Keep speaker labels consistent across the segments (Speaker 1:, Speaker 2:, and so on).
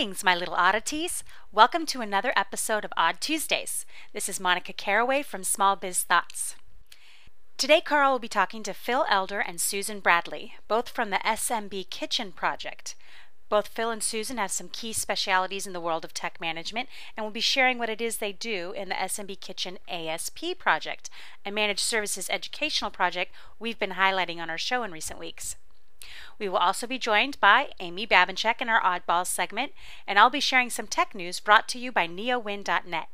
Speaker 1: Greetings, my little oddities. Welcome to another episode of Odd Tuesdays. This is Monica Caraway from Small Biz Thoughts. Today, Karl will be talking to Phil Elder and Susan Bradley, both from the SMB Kitchen Project. Both Phil and Susan have some key specialities in the world of tech management and will be sharing what it is they do in the SMB Kitchen ASP project, a managed services educational project we've been highlighting on our show in recent weeks. We will also be joined by Amy Babinchak in our Oddballs segment, and I'll be sharing some tech news brought to you by neowin.net.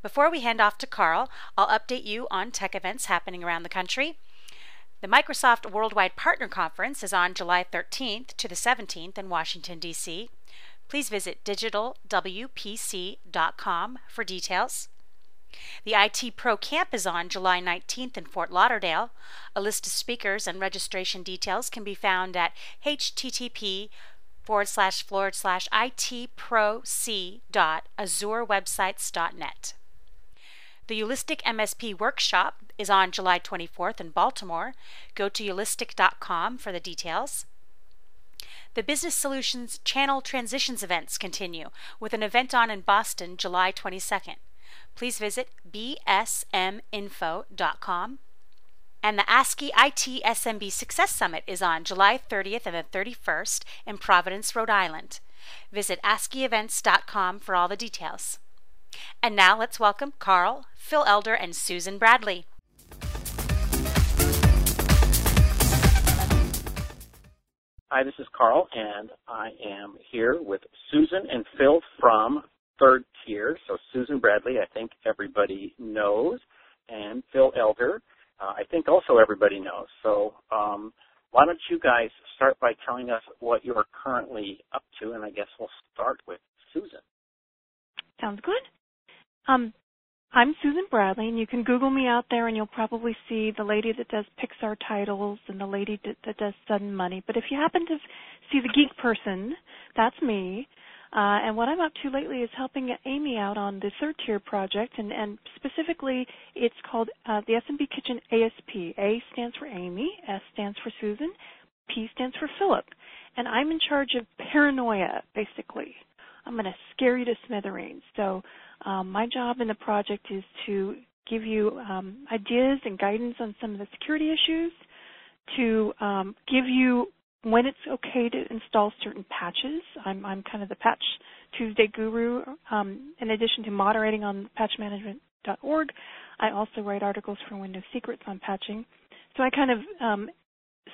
Speaker 1: Before we hand off to Karl, I'll update you on tech events happening around the country. The Microsoft Worldwide Partner Conference is on July 13th to the 17th in Washington, D.C. Please visit digitalwpc.com for details. The IT Pro Camp is on July 19th in Fort Lauderdale. A list of speakers and registration details can be found at http forward slash forward slash itproc dot azurewebsites.net. The Eulistic MSP workshop is on July 24th in Baltimore. Go to eulistic.com for the details. The Business Solutions Channel Transitions events continue with an event on in Boston July 22nd please visit bsminfo.com. And the ASCII IT SMB Success Summit is on July 30th and the 31st in Providence, Rhode Island. Visit ASCIIevents.com for all the details. And now let's welcome Karl, Phil Elder, and Susan Bradley.
Speaker 2: Hi, this is Karl, and I am here with Susan and Phil from third tier. So Susan Bradley, I think everybody knows, and Phil Elder, uh, I think also everybody knows. So um, why don't you guys start by telling us what you're currently up to, and I guess we'll start with Susan.
Speaker 3: Sounds good. Um, I'm Susan Bradley, and you can Google me out there, and you'll probably see the lady that does Pixar titles and the lady that, that does Sudden Money. But if you happen to see the geek person, that's me. Uh, and what I'm up to lately is helping Amy out on the third tier project, and, and specifically, it's called uh, the SMB Kitchen ASP. A stands for Amy, S stands for Susan, P stands for Philip, and I'm in charge of paranoia, basically. I'm going to scare you to smithereens. So, um, my job in the project is to give you um, ideas and guidance on some of the security issues, to um, give you when it's okay to install certain patches. I'm, I'm kind of the Patch Tuesday guru. Um, in addition to moderating on patchmanagement.org, I also write articles for Windows Secrets on patching. So I kind of, um,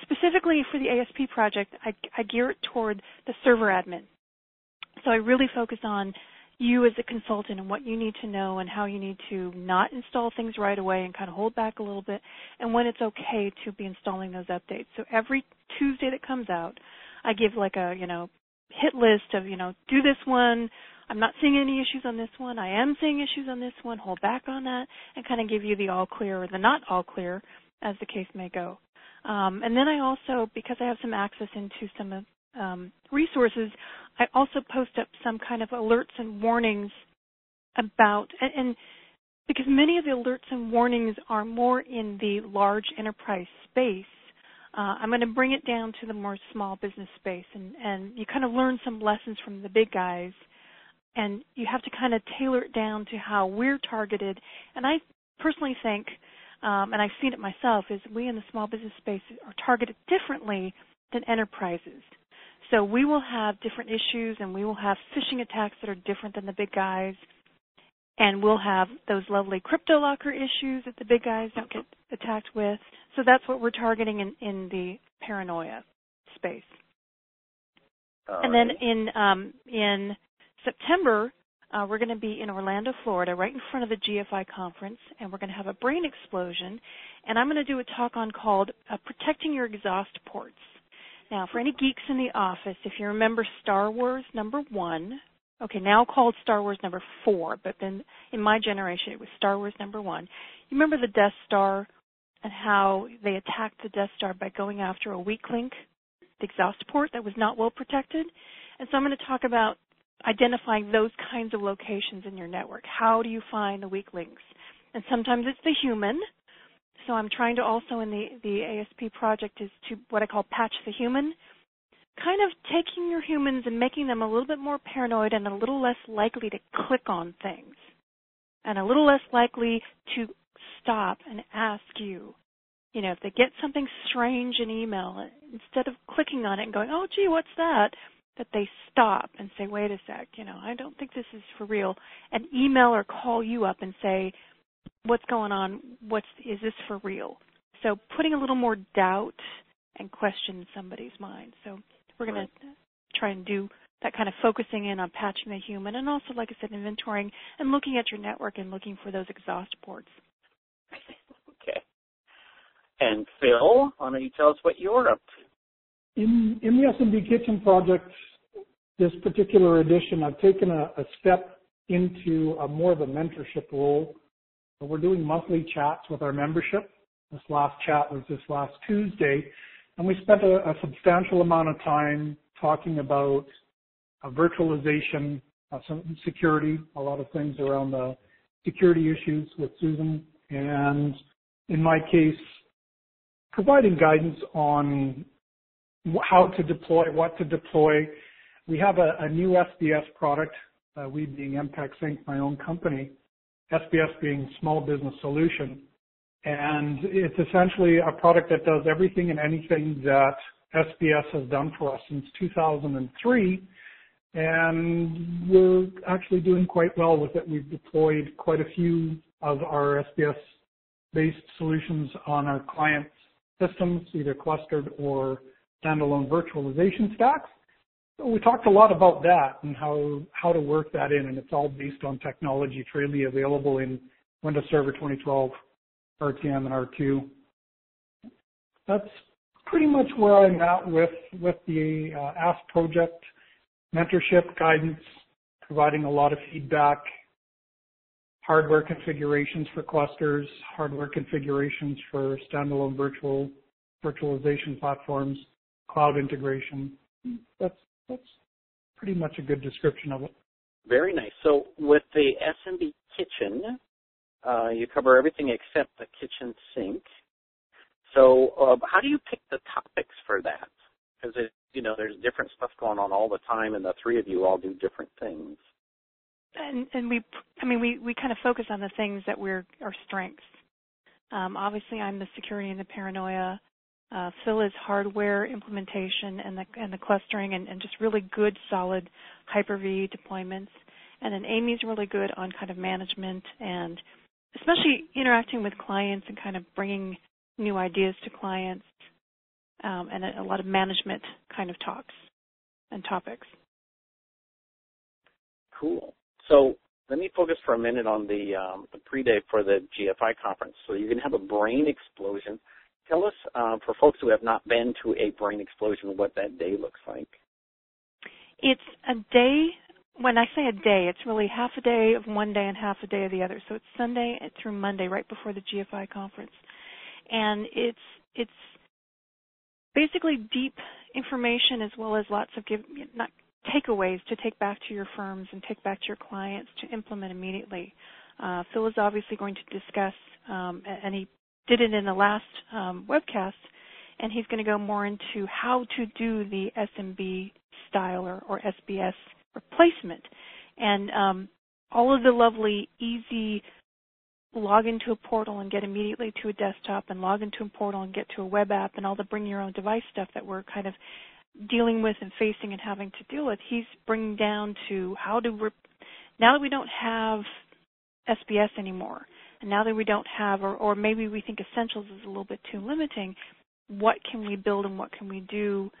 Speaker 3: specifically for the ASP project, I, I gear it toward the server admin. So I really focus on you as a consultant and what you need to know and how you need to not install things right away and kind of hold back a little bit and when it's okay to be installing those updates. So every Tuesday that comes out, I give like a, you know, hit list of, you know, do this one. I'm not seeing any issues on this one. I am seeing issues on this one. Hold back on that and kind of give you the all clear or the not all clear as the case may go. Um, and then I also, because I have some access into some of um, resources, I also post up some kind of alerts and warnings about, and, and because many of the alerts and warnings are more in the large enterprise space, uh, I'm going to bring it down to the more small business space, and, and you kind of learn some lessons from the big guys, and you have to kind of tailor it down to how we're targeted. And I personally think, um, and I've seen it myself, is we in the small business space are targeted differently than enterprises. So we will have different issues and we will have phishing attacks that are different than the big guys. And we'll have those lovely CryptoLocker issues that the big guys don't get attacked with. So that's what we're targeting in, in the paranoia space.
Speaker 2: All
Speaker 3: and
Speaker 2: right.
Speaker 3: then in um, in September, uh, we're going to be in Orlando, Florida, right in front of the GFI conference, and we're going to have a brain explosion. And I'm going to do a talk on called uh, "Protecting Your Exhaust Ports." Now, for any geeks in the office, if you remember Star Wars number one, okay, now called Star Wars number four, but then in my generation it was Star Wars number one. You remember the Death Star and how they attacked the Death Star by going after a weak link, the exhaust port that was not well protected? And so I'm going to talk about identifying those kinds of locations in your network. How do you find the weak links? And sometimes it's the human, so I'm trying to also in the, the ASP project is to what I call patch the human. kind of taking your humans and making them a little bit more paranoid and a little less likely to click on things and a little less likely to stop and ask you. You know, if they get something strange in email, instead of clicking on it and going, oh, gee, what's that? That they stop and say, wait a sec, you know, I don't think this is for real, and email or call you up and say, what's going on? What's is this for real? So putting a little more doubt and question in somebody's mind. So we're going to try and do that kind of focusing in on patching the human and also, like I said, inventorying and looking at your network and looking for those exhaust ports.
Speaker 2: okay. And Phil, why don't you tell us what you're up to?
Speaker 4: In, in the SMB Kitchen project, this particular edition, I've taken a, a step into a more of a mentorship role. So we're doing monthly chats with our membership. This last chat was this last Tuesday, and we spent a, a substantial amount of time talking about virtualization, uh, some security, a lot of things around the security issues with Susan, and in my case, providing guidance on how to deploy, what to deploy. We have a, a new SBS product, uh, we being MPECS Inc., my own company, SBS being Small Business Solution. And it's essentially a product that does everything and anything that SBS has done for us since 2003. And we're actually doing quite well with it. We've deployed quite a few of our SBS based solutions on our clients' systems, either clustered or standalone virtualization stacks. We talked a lot about that and how, how to work that in, and it's all based on technology freely available in Windows Server 2012 RTM and R2. That's pretty much where I'm at with with the uh, Ask project, mentorship, guidance, providing a lot of feedback, hardware configurations for clusters, hardware configurations for standalone virtual virtualization platforms, cloud integration. That's that's pretty much a good description of it.
Speaker 2: Very nice. So with the SMB kitchen, uh, you cover everything except the kitchen sink. So, uh, how do you pick the topics for that? Because you know, there's different stuff going on all the time, and the three of you all do different things.
Speaker 3: And and we, I mean, we we kind of focus on the things that we're our strengths. Um, obviously, I'm the security and the paranoia. Uh, Phil is hardware implementation and the and the clustering and, and just really good, solid Hyper-V deployments. And then Amy's really good on kind of management and especially interacting with clients and kind of bringing new ideas to clients um, and a, a, lot of management kind of talks and topics.
Speaker 2: Cool. So let me focus for a minute on the, um, the pre-day for the GFI conference. So going to have a brain explosion. Tell us, uh, for folks who have not been to a brain explosion, what that day looks like.
Speaker 3: It's a day when I say a day, it's really half a day of one day and half a day of the other. So it's Sunday through Monday, right before the GFI conference, and it's it's basically deep information as well as lots of give not takeaways to take back to your firms and take back to your clients to implement immediately. Uh, Phil is obviously going to discuss, um, he did it in the last um, webcast, and he's going to go more into how to do the SMB style or, or SBS replacement. And um, all of the lovely, easy log into a portal and get immediately to a desktop and log into a portal and get to a web app and all the bring your own device stuff that we're kind of dealing with and facing and having to deal with. He's bringing down to how to, rep- now that we don't have SBS anymore, and now that we don't have, or, or maybe we think Essentials is a little bit too limiting, what can we build and what can we do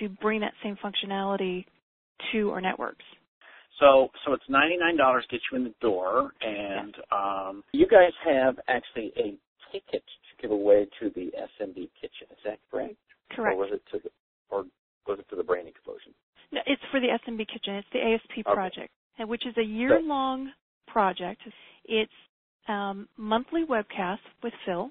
Speaker 3: to bring that same functionality to our networks.
Speaker 2: So, so it's ninety nine dollars get you in the door, and um, you guys have actually a ticket to give away to the SMB kitchen. Is that correct?
Speaker 3: Correct.
Speaker 2: Or was it to the, or was it to the brain explosion?
Speaker 3: No, it's for the SMB kitchen. It's the ASP okay. project, which is a year long project. It's um, monthly webcast with Phil,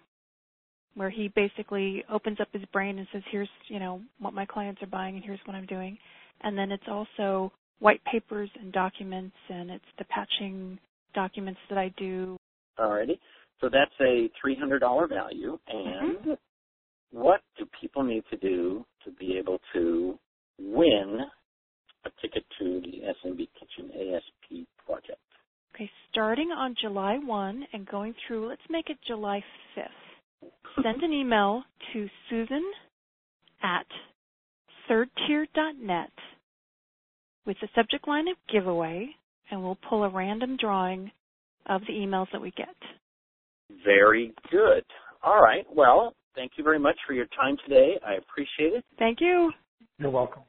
Speaker 3: where he basically opens up his brain and says, "Here's you know what my clients are buying, and here's what I'm doing." And then it's also white papers and documents, and it's the patching documents that I do.
Speaker 2: Alrighty. So that's a $300 value. And mm-hmm. what do people need to do to be able to win a ticket to the SMB Kitchen ASP project?
Speaker 3: Okay, starting on July 1 and going through, let's make it July 5th. Send an email to Susan at thirdtier.net with the subject line of giveaway, and we'll pull a random drawing of the emails that we get.
Speaker 2: Very good. All right. Well, thank you very much for your time today. I appreciate it.
Speaker 3: Thank you.
Speaker 4: You're welcome.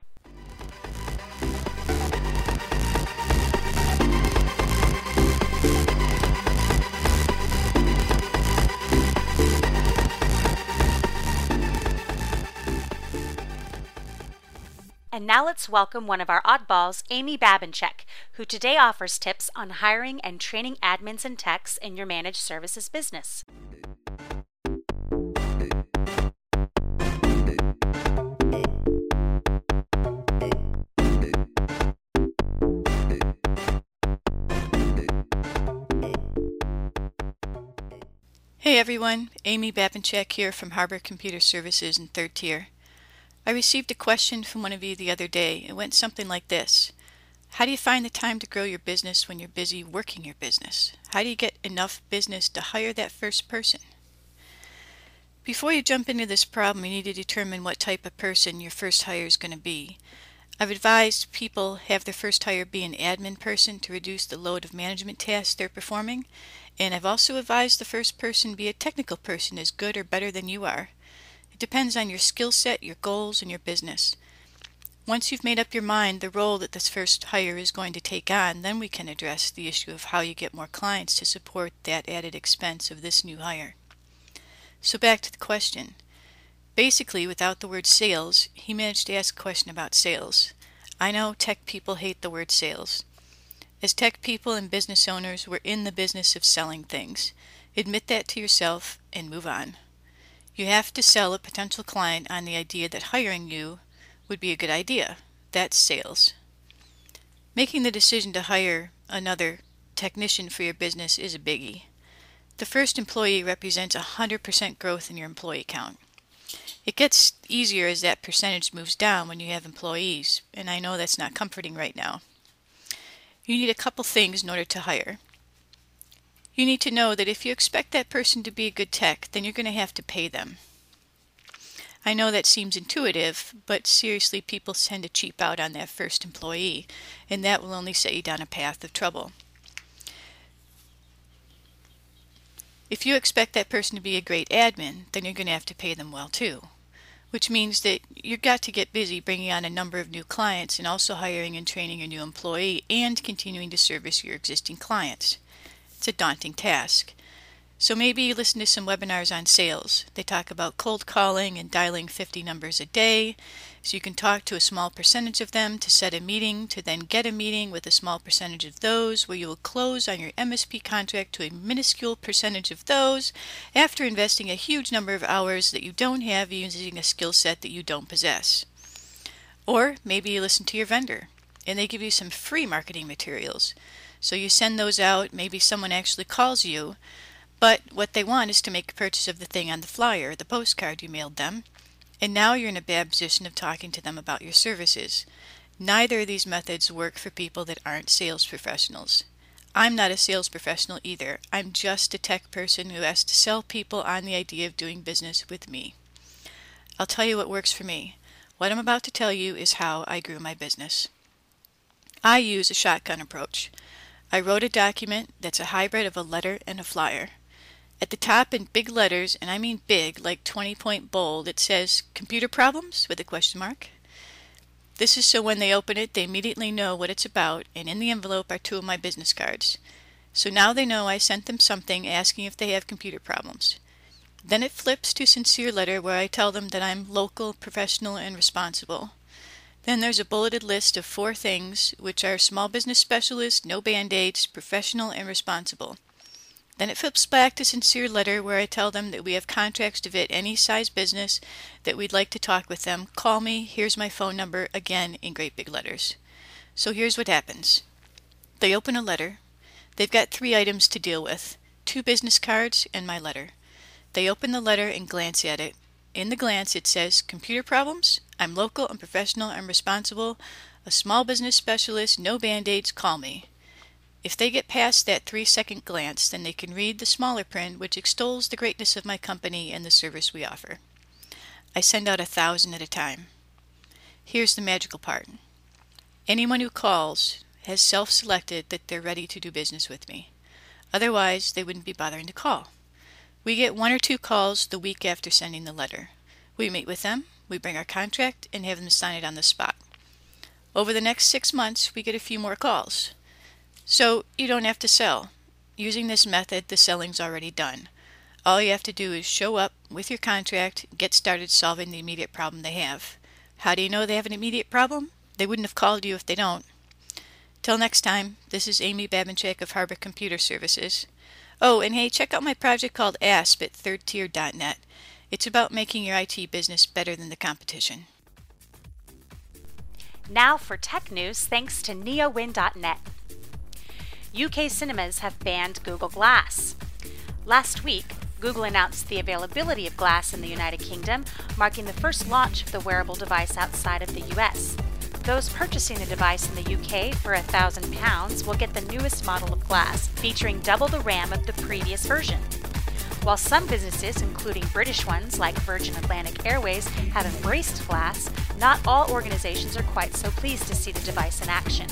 Speaker 1: And now let's welcome one of our oddballs, Amy Babinchak, who today offers tips on hiring and training admins and techs in your managed services business.
Speaker 5: Hey everyone, Amy Babinchak here from Harbor Computer Services in third tier. I received a question from one of you the other day. It went something like this How do you find the time to grow your business when you're busy working your business? How do you get enough business to hire that first person? Before you jump into this problem, you need to determine what type of person your first hire is going to be. I've advised people have their first hire be an admin person to reduce the load of management tasks they're performing, and I've also advised the first person be a technical person as good or better than you are. Depends on your skill set, your goals, and your business. Once you've made up your mind the role that this first hire is going to take on, then we can address the issue of how you get more clients to support that added expense of this new hire. So back to the question. Basically, without the word sales, he managed to ask a question about sales. I know tech people hate the word sales. As tech people and business owners, we're in the business of selling things. Admit that to yourself and move on. You have to sell a potential client on the idea that hiring you would be a good idea. That's sales. Making the decision to hire another technician for your business is a biggie. The first employee represents 100% growth in your employee count. It gets easier as that percentage moves down when you have employees, and I know that's not comforting right now. You need a couple things in order to hire. You need to know that if you expect that person to be a good tech, then you're going to have to pay them. I know that seems intuitive, but seriously, people tend to cheap out on that first employee, and that will only set you down a path of trouble. If you expect that person to be a great admin, then you're going to have to pay them well too, which means that you've got to get busy bringing on a number of new clients and also hiring and training a new employee and continuing to service your existing clients. It's a daunting task. So maybe you listen to some webinars on sales. They talk about cold calling and dialing 50 numbers a day. So you can talk to a small percentage of them to set a meeting, to then get a meeting with a small percentage of those, where you will close on your MSP contract to a minuscule percentage of those after investing a huge number of hours that you don't have using a skill set that you don't possess. Or maybe you listen to your vendor and they give you some free marketing materials. So you send those out, maybe someone actually calls you but what they want is to make a purchase of the thing on the flyer, the postcard you mailed them, and now you're in a bad position of talking to them about your services. Neither of these methods work for people that aren't sales professionals. I'm not a sales professional either. I'm just a tech person who has to sell people on the idea of doing business with me. I'll tell you what works for me. What I'm about to tell you is how I grew my business. I use a shotgun approach. I wrote a document that's a hybrid of a letter and a flyer. At the top in big letters, and I mean big, like 20 point bold, it says computer problems with a question mark. This is so when they open it, they immediately know what it's about, and in the envelope are two of my business cards. So now they know I sent them something asking if they have computer problems. Then it flips to sincere letter where I tell them that I'm local, professional, and responsible. Then there's a bulleted list of four things, which are small business specialist, no band-aids, professional, and responsible. Then it flips back to a sincere letter where I tell them that we have contracts to fit any size business that we'd like to talk with them. Call me. Here's my phone number again in great big letters. So here's what happens. They open a letter. They've got three items to deal with. Two business cards and my letter. They open the letter and glance at it. In the glance, it says Computer problems? I'm local, I'm professional, I'm responsible, a small business specialist, no band aids, call me. If they get past that three second glance, then they can read the smaller print, which extols the greatness of my company and the service we offer. I send out a thousand at a time. Here's the magical part anyone who calls has self selected that they're ready to do business with me. Otherwise, they wouldn't be bothering to call. We get one or two calls the week after sending the letter. We meet with them, we bring our contract, and have them sign it on the spot. Over the next six months, we get a few more calls. So you don't have to sell. Using this method, the selling's already done. All you have to do is show up with your contract, get started solving the immediate problem they have. How do you know they have an immediate problem? They wouldn't have called you if they don't. Till next time, this is Amy Babinchak of Harbor Computer Services. Oh, and hey, check out my project called ASP at thirdtier.net. It's about making your IT business better than the competition.
Speaker 1: Now for tech news, thanks to neowin.net. UK cinemas have banned Google Glass. Last week, Google announced the availability of Glass in the United Kingdom, marking the first launch of the wearable device outside of the US. Those purchasing the device in the UK for £1,000 will get the newest model of glass, featuring double the RAM of the previous version. While some businesses, including British ones like Virgin Atlantic Airways, have embraced glass, not all organizations are quite so pleased to see the device in action.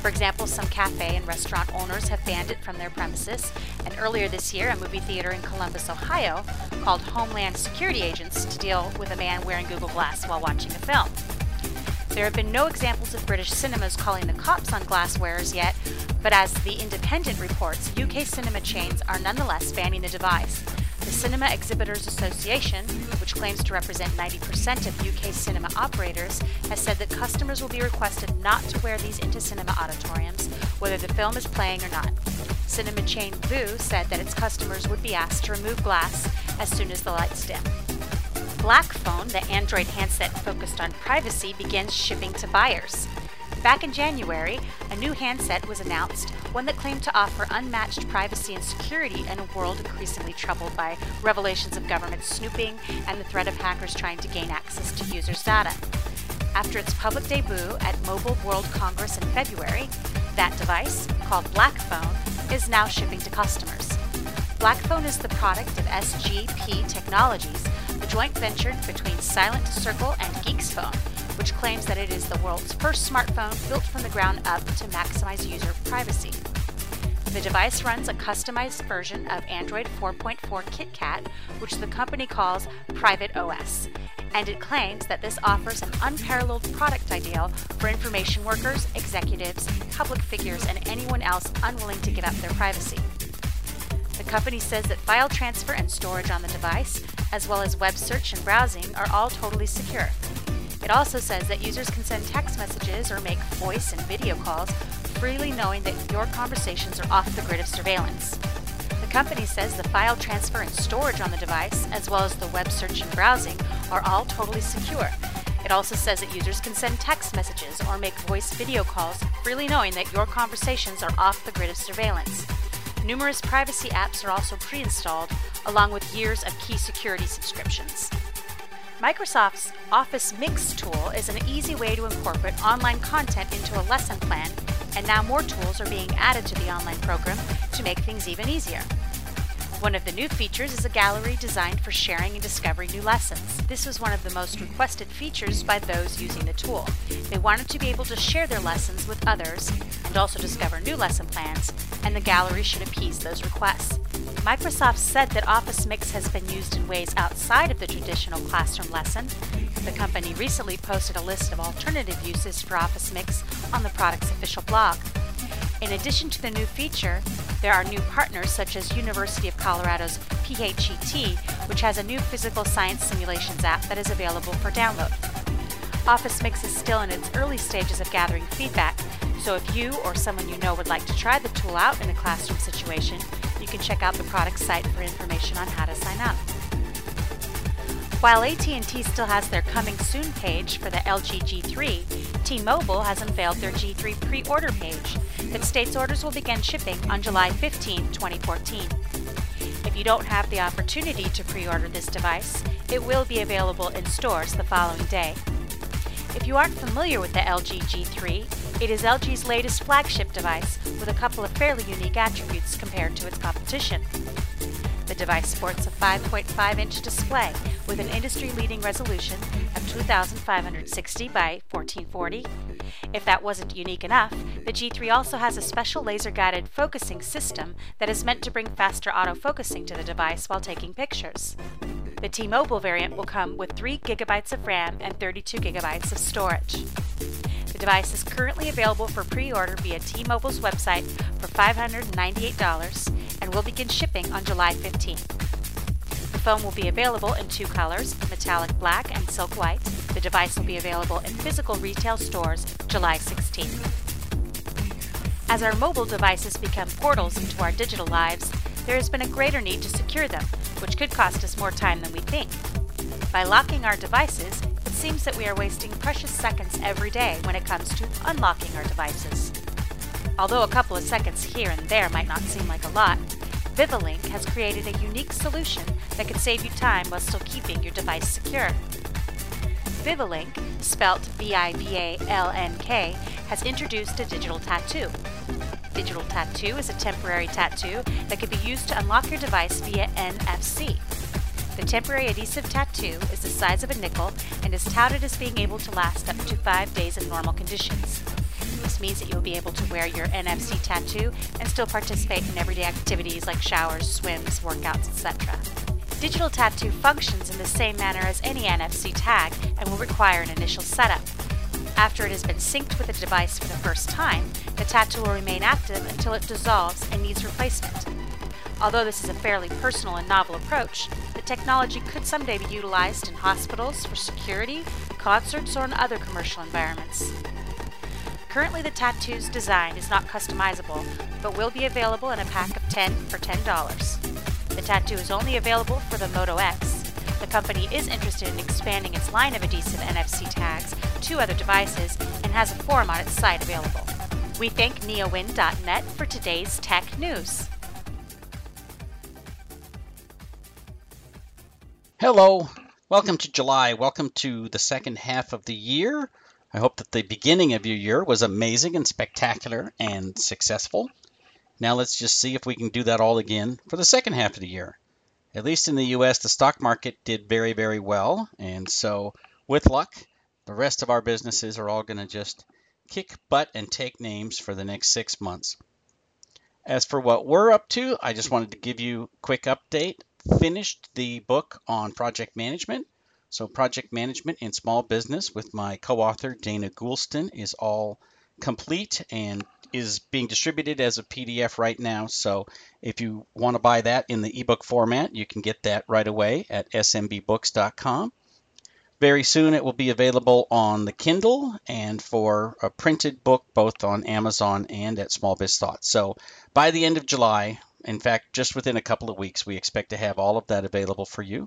Speaker 1: For example, some cafe and restaurant owners have banned it from their premises, and earlier this year, a movie theater in Columbus, Ohio, called Homeland Security agents to deal with a man wearing Google Glass while watching a film. There have been no examples of British cinemas calling the cops on glass wearers yet, but as The Independent reports, UK cinema chains are nonetheless banning the device. The Cinema Exhibitors Association, which claims to represent 90% of UK cinema operators, has said that customers will be requested not to wear these into cinema auditoriums, whether the film is playing or not. Cinema chain Vue said that its customers would be asked to remove glass as soon as the lights dim. Blackphone, the Android handset focused on privacy, begins shipping to buyers. Back in January, a new handset was announced, one that claimed to offer unmatched privacy and security in a world increasingly troubled by revelations of government snooping and the threat of hackers trying to gain access to users' data. After its public debut at Mobile World Congress in February, that device, called Blackphone, is now shipping to customers. Blackphone is the product of SGP Technologies, the joint venture between Silent Circle and Geeksphone, which claims that it is the world's first smartphone built from the ground up to maximize user privacy. The device runs a customized version of Android 4.4 KitKat, which the company calls Private OS, and it claims that this offers an unparalleled product ideal for information workers, executives, public figures, and anyone else unwilling to give up their privacy. The company says that file transfer and storage on the device, as well as web search and browsing, are all totally secure. It also says that users can send text messages or make voice and video calls freely knowing that your conversations are off the grid of surveillance. The company says the file transfer and storage on the device, as well as the web search and browsing, are all totally secure. It also says that users can send text messages or make voice video calls freely knowing that your conversations are off the grid of surveillance. Numerous privacy apps are also pre installed, along with years of key security subscriptions. Microsoft's Office Mix tool is an easy way to incorporate online content into a lesson plan, and now more tools are being added to the online program to make things even easier. One of the new features is a gallery designed for sharing and discovering new lessons. This was one of the most requested features by those using the tool. They wanted to be able to share their lessons with others and also discover new lesson plans, and the gallery should appease those requests. Microsoft said that Office Mix has been used in ways outside of the traditional classroom lesson. The company recently posted a list of alternative uses for Office Mix on the product's official blog. In addition to the new feature, there are new partners such as University of Colorado's PHET, which has a new physical science simulations app that is available for download. Office Mix is still in its early stages of gathering feedback, so if you or someone you know would like to try the tool out in a classroom situation, you can check out the product site for information on how to sign up. While AT&T still has their coming soon page for the LG G3, T-Mobile has unveiled their G3 pre-order page that states orders will begin shipping on July 15, 2014. If you don't have the opportunity to pre-order this device, it will be available in stores the following day. If you aren't familiar with the LG G3, it is LG's latest flagship device with a couple of fairly unique attributes compared to its competition. The device sports a 5.5 inch display with an industry leading resolution of 2560 by 1440. If that wasn't unique enough, the G3 also has a special laser guided focusing system that is meant to bring faster autofocusing to the device while taking pictures. The T-Mobile variant will come with 3 gigabytes of RAM and 32 gigabytes of storage. The device is currently available for pre-order via T-Mobile's website for $598 and will begin shipping on July 15th. The phone will be available in two colors, metallic black and silk white. The device will be available in physical retail stores July 16th. As our mobile devices become portals into our digital lives, there has been a greater need to secure them, which could cost us more time than we think. By locking our devices, it seems that we are wasting precious seconds every day when it comes to unlocking our devices. Although a couple of seconds here and there might not seem like a lot, VivaLnk has created a unique solution that can save you time while still keeping your device secure. VivaLnk, spelt V-I-V-A-L-N-K, has introduced a digital tattoo. Digital tattoo is a temporary tattoo that can be used to unlock your device via NFC. The temporary adhesive tattoo is the size of a nickel and is touted as being able to last up to five days in normal conditions. This means that you'll be able to wear your NFC tattoo and still participate in everyday activities like showers, swims, workouts, etc. Digital tattoo functions in the same manner as any NFC tag and will require an initial setup. After it has been synced with the device for the first time, the tattoo will remain active until it dissolves and needs replacement. Although this is a fairly personal and novel approach, the technology could someday be utilized in hospitals for security, concerts, or in other commercial environments. Currently, the tattoo's design is not customizable, but will be available in a pack of 10 for $10. The tattoo is only available for the Moto X. The company is interested in expanding its line of adhesive NFC tags to other devices and has a forum on its site available. We thank neowin.net for today's tech news.
Speaker 6: Hello, welcome to July. Welcome to the second half of the year. I hope that the beginning of your year was amazing and spectacular and successful. Now let's just see if we can do that all again for the second half of the year. At least in the US, the stock market did very, very well. And so, with luck, the rest of our businesses are all going to just kick butt and take names for the next six months. As for what we're up to, I just wanted to give you a quick update. Finished the book on project management so project management in small business with my co-author Dana Goulston is all complete and is being distributed as a PDF right now. So if you want to buy that in the ebook format, you can get that right away at smbooks.com. Very soon it will be available on the Kindle and for a printed book both on Amazon and at Small Biz Thoughts. So by the end of July, in fact, just within a couple of weeks, we expect to have all of that available for you.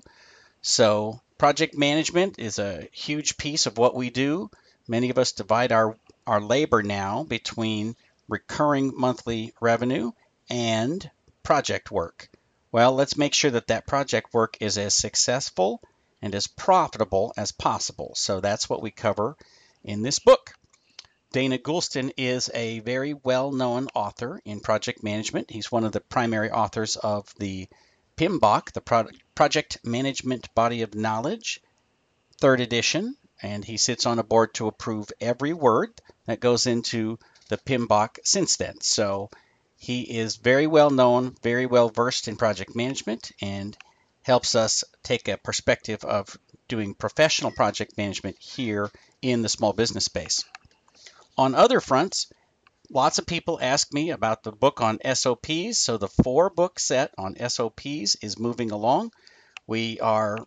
Speaker 6: So Project management is a huge piece of what we do. Many of us divide our, our labor now between recurring monthly revenue and project work. Well, let's make sure that that project work is as successful and as profitable as possible. So that's what we cover in this book. Dana Goulston is a very well known author in project management. He's one of the primary authors of the PMBOK, the product Project Management Body of Knowledge, third edition, and he sits on a board to approve every word that goes into the PMBOK since then. So he is very well known, very well versed in project management, and helps us take a perspective of doing professional project management here in the small business space. On other fronts, lots of people ask me about the book on SOPs. So the four book set on SOPs is moving along. We are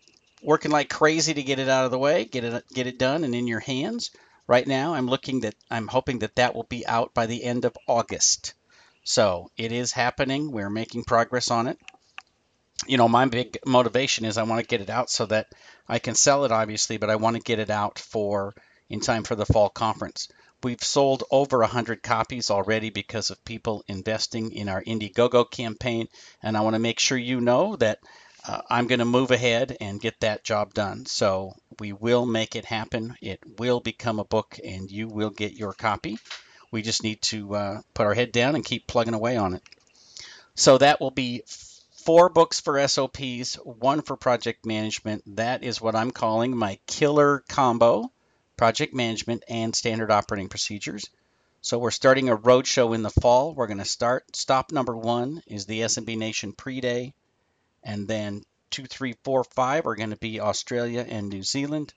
Speaker 6: working like crazy to get it out of the way, get it get it done and in your hands. Right now, I'm looking that I'm hoping that that will be out by the end of August. So it is happening. We're making progress on it. You know, my big motivation is I want to get it out so that I can sell it, obviously, but I want to get it out for in time for the fall conference. We've sold over 100 copies already because of people investing in our Indiegogo campaign, and I want to make sure you know that uh, I'm going to move ahead and get that job done. So we will make it happen. It will become a book, and you will get your copy. We just need to uh, put our head down and keep plugging away on it. So that will be four books for SOPs, one for project management. That is what I'm calling my killer combo project management and standard operating procedures. So we're starting a roadshow in the fall. We're going to start. Stop number one is the SMB Nation pre-day, and then two, three, four, five are going to be Australia and New Zealand,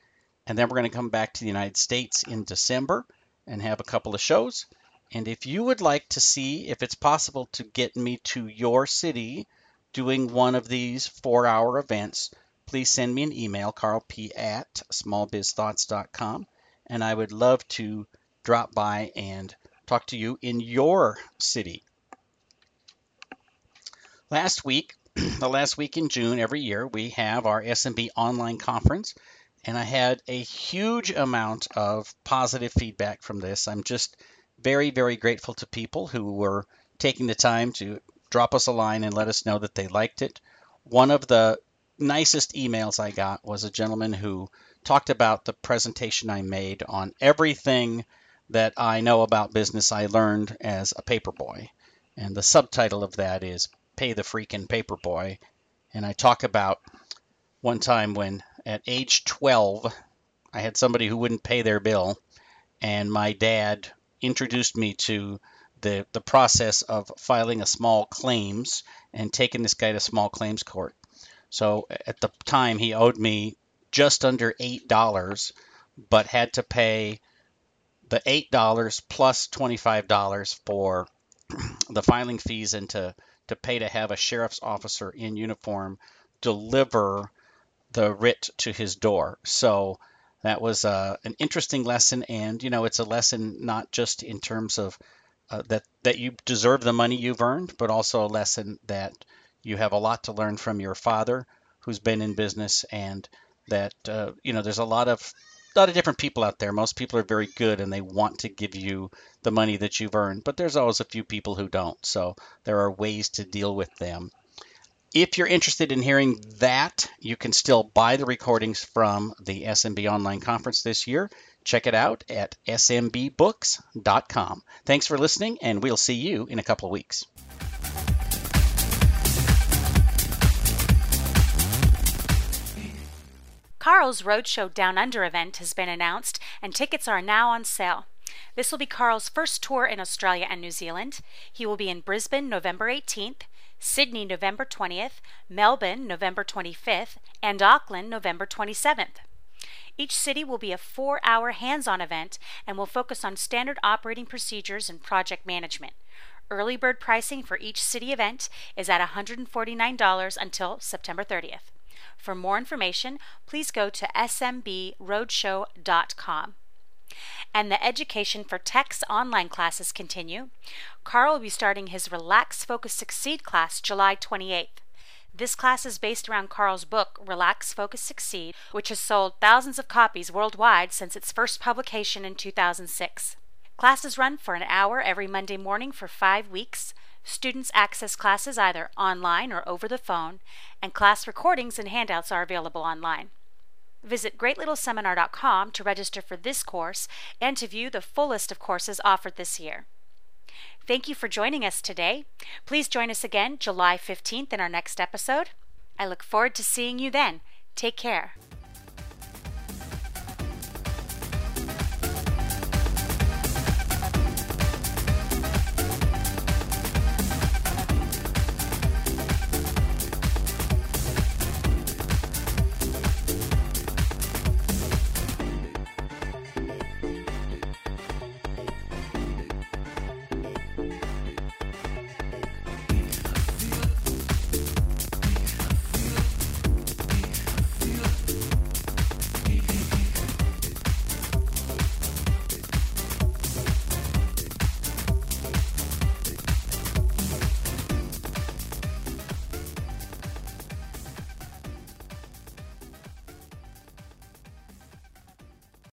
Speaker 6: and then we're going to come back to the United States in December and have a couple of shows. And if you would like to see if it's possible to get me to your city doing one of these four-hour events, please send me an email, karlp at smallbizthoughts.com, and I would love to drop by and talk to you in your city. Last week, the last week in June every year, we have our SMB online conference, and I had a huge amount of positive feedback from this. I'm just very, very grateful to people who were taking the time to drop us a line and let us know that they liked it. One of the nicest emails I got was a gentleman who talked about the presentation I made on everything that I know about business I learned as a paperboy. And the subtitle of that is Pay the Freaking Paperboy. And I talk about one time when at age 12, I had somebody who wouldn't pay their bill, and my dad introduced me to the, the process of filing a small claims and taking this guy to small claims court. So at the time, he owed me just under $8, but had to pay the $8 plus $25 for the filing fees and to, to pay to have a sheriff's officer in uniform deliver the writ to his door. So that was uh, an interesting lesson, and you know, it's a lesson not just in terms of uh, that that you deserve the money you've earned, but also a lesson that you have a lot to learn from your father, who's been in business, and that uh, you know there's a lot of a lot of different people out there. Most people are very good and they want to give you the money that you've earned, but there's always a few people who don't. So there are ways to deal with them. If you're interested in hearing that, you can still buy the recordings from the SMB online conference this year. Check it out at smbooks.com. Thanks for listening, and we'll see you in a couple of weeks.
Speaker 1: Karl's Roadshow Down Under event has been announced, and tickets are now on sale. This will be Karl's first tour in Australia and New Zealand. He will be in Brisbane November 18th, Sydney November 20th, Melbourne November 25th, and Auckland November 27th. Each city will be a four hour hands on event and will focus on standard operating procedures and project management. Early bird pricing for each city event is at $149 until September 30th. For more information, please go to smbroadshow.com. And the Education for Techs online classes continue. Karl will be starting his Relax, Focus, Succeed class July 28th. This class is based around Karl's book, Relax, Focus, Succeed, which has sold thousands of copies worldwide since its first publication in 2006. Classes run for an hour every Monday morning for five weeks. Students access classes either online or over the phone, and class recordings and handouts are available online. Visit greatlittleseminar.com to register for this course and to view the full list of courses offered this year. Thank you for joining us today. Please join us again July 15th in our next episode. I look forward to seeing you then. Take care.